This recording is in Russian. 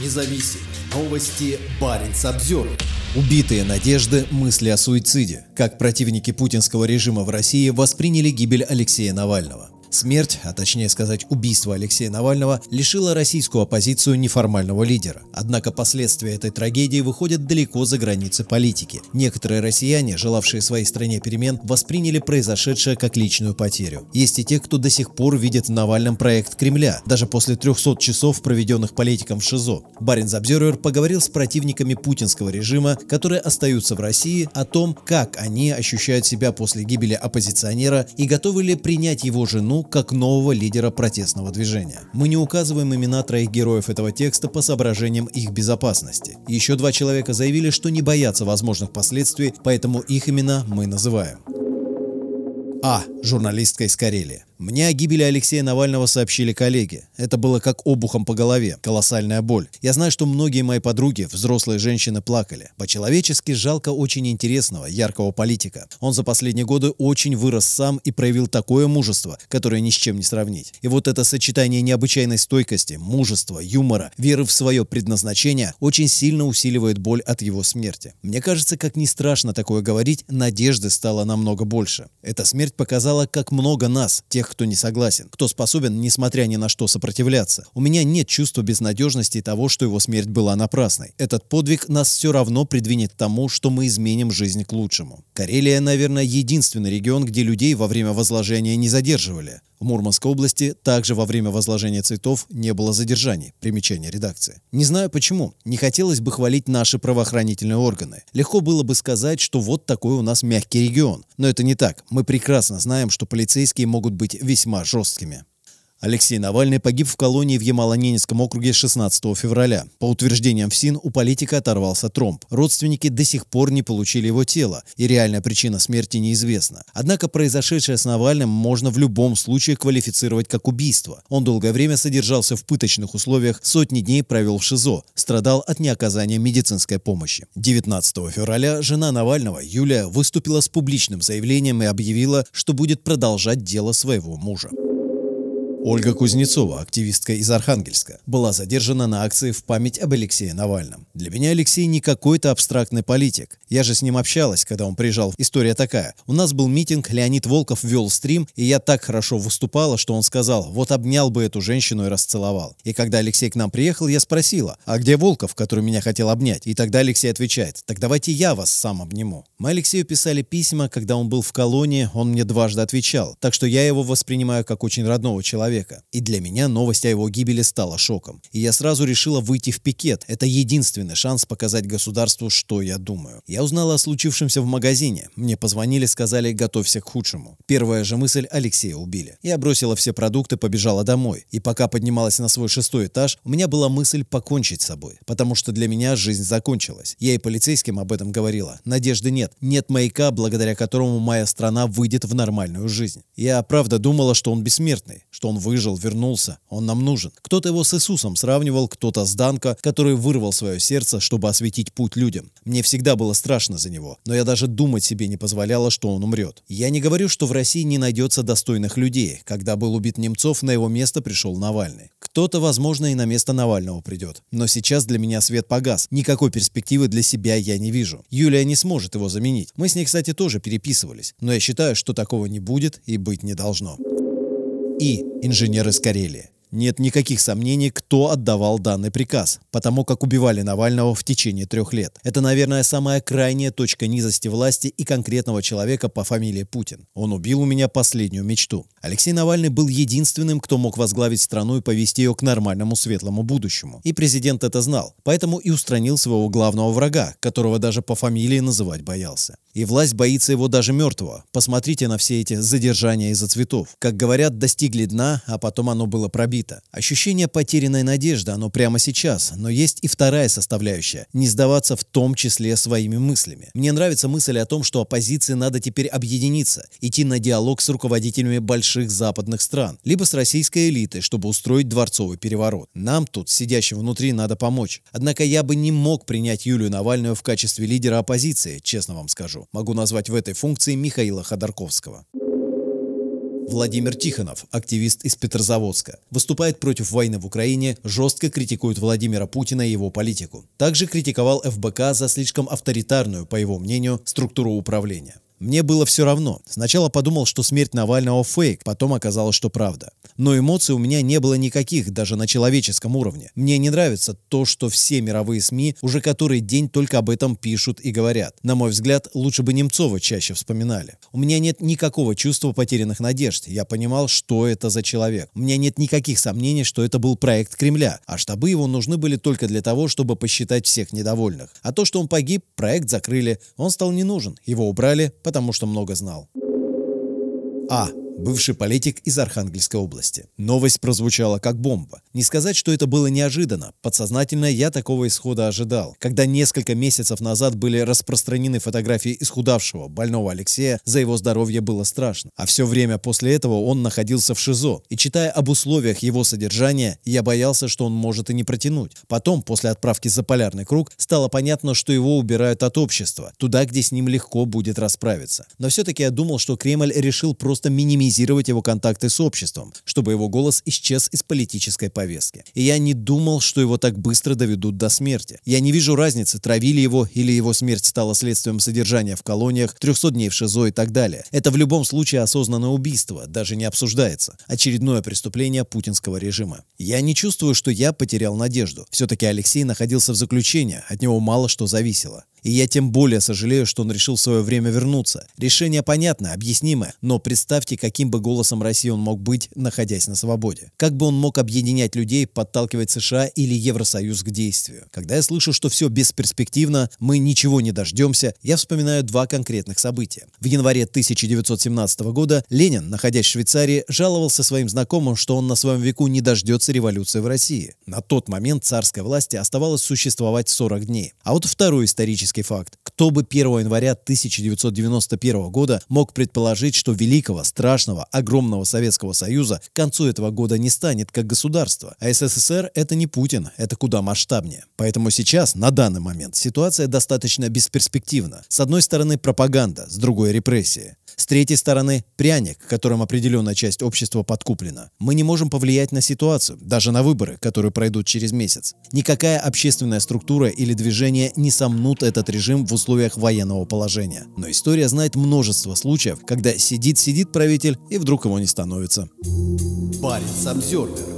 независимые новости. Барин обзор. Убитые надежды, мысли о суициде. Как противники путинского режима в России восприняли гибель Алексея Навального. Смерть, а точнее сказать убийство Алексея Навального, лишило российскую оппозицию неформального лидера. Однако последствия этой трагедии выходят далеко за границы политики. Некоторые россияне, желавшие своей стране перемен, восприняли произошедшее как личную потерю. Есть и те, кто до сих пор видит в Навальном проект Кремля, даже после 300 часов, проведенных политиком в ШИЗО. Барин Обзервер поговорил с противниками путинского режима, которые остаются в России, о том, как они ощущают себя после гибели оппозиционера и готовы ли принять его жену как нового лидера протестного движения. Мы не указываем имена троих героев этого текста по соображениям их безопасности. Еще два человека заявили, что не боятся возможных последствий, поэтому их имена мы называем. А. Журналистка из Карелии. Мне о гибели Алексея Навального сообщили коллеги. Это было как обухом по голове, колоссальная боль. Я знаю, что многие мои подруги, взрослые женщины, плакали. По-человечески жалко очень интересного, яркого политика. Он за последние годы очень вырос сам и проявил такое мужество, которое ни с чем не сравнить. И вот это сочетание необычайной стойкости, мужества, юмора, веры в свое предназначение очень сильно усиливает боль от его смерти. Мне кажется, как не страшно такое говорить, надежды стало намного больше. Эта смерть показала, как много нас, тех, тех, кто не согласен, кто способен, несмотря ни на что, сопротивляться. У меня нет чувства безнадежности того, что его смерть была напрасной. Этот подвиг нас все равно придвинет к тому, что мы изменим жизнь к лучшему. Карелия, наверное, единственный регион, где людей во время возложения не задерживали. В Мурманской области также во время возложения цветов не было задержаний. Примечание редакции. Не знаю почему. Не хотелось бы хвалить наши правоохранительные органы. Легко было бы сказать, что вот такой у нас мягкий регион. Но это не так. Мы прекрасно знаем, что полицейские могут быть весьма жесткими. Алексей Навальный погиб в колонии в Ямало-Ненецком округе 16 февраля. По утверждениям ФСИН, у политика оторвался тромб. Родственники до сих пор не получили его тело, и реальная причина смерти неизвестна. Однако произошедшее с Навальным можно в любом случае квалифицировать как убийство. Он долгое время содержался в пыточных условиях, сотни дней провел в ШИЗО, страдал от неоказания медицинской помощи. 19 февраля жена Навального, Юлия, выступила с публичным заявлением и объявила, что будет продолжать дело своего мужа. Ольга Кузнецова, активистка из Архангельска, была задержана на акции в память об Алексее Навальном. Для меня Алексей не какой-то абстрактный политик. Я же с ним общалась, когда он приезжал. История такая. У нас был митинг, Леонид Волков вел стрим, и я так хорошо выступала, что он сказал, вот обнял бы эту женщину и расцеловал. И когда Алексей к нам приехал, я спросила, а где Волков, который меня хотел обнять? И тогда Алексей отвечает, так давайте я вас сам обниму. Мы Алексею писали письма, когда он был в колонии, он мне дважды отвечал. Так что я его воспринимаю как очень родного человека человека. И для меня новость о его гибели стала шоком. И я сразу решила выйти в пикет. Это единственный шанс показать государству, что я думаю. Я узнала о случившемся в магазине. Мне позвонили, сказали, готовься к худшему. Первая же мысль – Алексея убили. Я бросила все продукты, побежала домой. И пока поднималась на свой шестой этаж, у меня была мысль покончить с собой. Потому что для меня жизнь закончилась. Я и полицейским об этом говорила. Надежды нет. Нет маяка, благодаря которому моя страна выйдет в нормальную жизнь. Я правда думала, что он бессмертный, что он выжил, вернулся. Он нам нужен. Кто-то его с Иисусом сравнивал, кто-то с Данко, который вырвал свое сердце, чтобы осветить путь людям. Мне всегда было страшно за него, но я даже думать себе не позволяла, что он умрет. Я не говорю, что в России не найдется достойных людей. Когда был убит Немцов, на его место пришел Навальный. Кто-то, возможно, и на место Навального придет. Но сейчас для меня свет погас. Никакой перспективы для себя я не вижу. Юлия не сможет его заменить. Мы с ней, кстати, тоже переписывались. Но я считаю, что такого не будет и быть не должно и инженер из Карелии. Нет никаких сомнений, кто отдавал данный приказ, потому как убивали Навального в течение трех лет. Это, наверное, самая крайняя точка низости власти и конкретного человека по фамилии Путин. Он убил у меня последнюю мечту. Алексей Навальный был единственным, кто мог возглавить страну и повести ее к нормальному светлому будущему. И президент это знал, поэтому и устранил своего главного врага, которого даже по фамилии называть боялся. И власть боится его даже мертвого. Посмотрите на все эти задержания из-за цветов. Как говорят, достигли дна, а потом оно было пробито. Ощущение потерянной надежды, оно прямо сейчас, но есть и вторая составляющая – не сдаваться в том числе своими мыслями. Мне нравится мысль о том, что оппозиции надо теперь объединиться, идти на диалог с руководителями больших западных стран, либо с российской элитой, чтобы устроить дворцовый переворот. Нам тут, сидящим внутри, надо помочь. Однако я бы не мог принять Юлию Навальную в качестве лидера оппозиции, честно вам скажу. Могу назвать в этой функции Михаила Ходорковского. Владимир Тихонов, активист из Петрозаводска, выступает против войны в Украине, жестко критикует Владимира Путина и его политику. Также критиковал ФБК за слишком авторитарную, по его мнению, структуру управления. Мне было все равно. Сначала подумал, что смерть Навального фейк, потом оказалось, что правда. Но эмоций у меня не было никаких, даже на человеческом уровне. Мне не нравится то, что все мировые СМИ уже который день только об этом пишут и говорят. На мой взгляд, лучше бы Немцова чаще вспоминали. У меня нет никакого чувства потерянных надежд. Я понимал, что это за человек. У меня нет никаких сомнений, что это был проект Кремля, а штабы его нужны были только для того, чтобы посчитать всех недовольных. А то, что он погиб, проект закрыли, он стал не нужен. Его убрали, потому что много знал. А бывший политик из Архангельской области. Новость прозвучала как бомба. Не сказать, что это было неожиданно. Подсознательно я такого исхода ожидал. Когда несколько месяцев назад были распространены фотографии исхудавшего, больного Алексея, за его здоровье было страшно. А все время после этого он находился в ШИЗО. И читая об условиях его содержания, я боялся, что он может и не протянуть. Потом, после отправки за полярный круг, стало понятно, что его убирают от общества, туда, где с ним легко будет расправиться. Но все-таки я думал, что Кремль решил просто минимизировать минимизировать его контакты с обществом, чтобы его голос исчез из политической повестки. И я не думал, что его так быстро доведут до смерти. Я не вижу разницы, травили его или его смерть стала следствием содержания в колониях, 300 дней в ШИЗО и так далее. Это в любом случае осознанное убийство, даже не обсуждается. Очередное преступление путинского режима. Я не чувствую, что я потерял надежду. Все-таки Алексей находился в заключении, от него мало что зависело. И я тем более сожалею, что он решил в свое время вернуться. Решение понятно, объяснимое, но представьте, каким бы голосом России он мог быть, находясь на свободе. Как бы он мог объединять людей, подталкивать США или Евросоюз к действию. Когда я слышу, что все бесперспективно, мы ничего не дождемся, я вспоминаю два конкретных события. В январе 1917 года Ленин, находясь в Швейцарии, жаловался своим знакомым, что он на своем веку не дождется революции в России. На тот момент царской власти оставалось существовать 40 дней. А вот второй исторический исторический факт. Кто бы 1 января 1991 года мог предположить, что великого, страшного, огромного Советского Союза к концу этого года не станет как государство. А СССР — это не Путин, это куда масштабнее. Поэтому сейчас, на данный момент, ситуация достаточно бесперспективна. С одной стороны пропаганда, с другой репрессии. С третьей стороны, пряник, которым определенная часть общества подкуплена. Мы не можем повлиять на ситуацию, даже на выборы, которые пройдут через месяц. Никакая общественная структура или движение не сомнут этот режим в условиях военного положения. Но история знает множество случаев, когда сидит-сидит правитель и вдруг его не становится. Парень Самсервер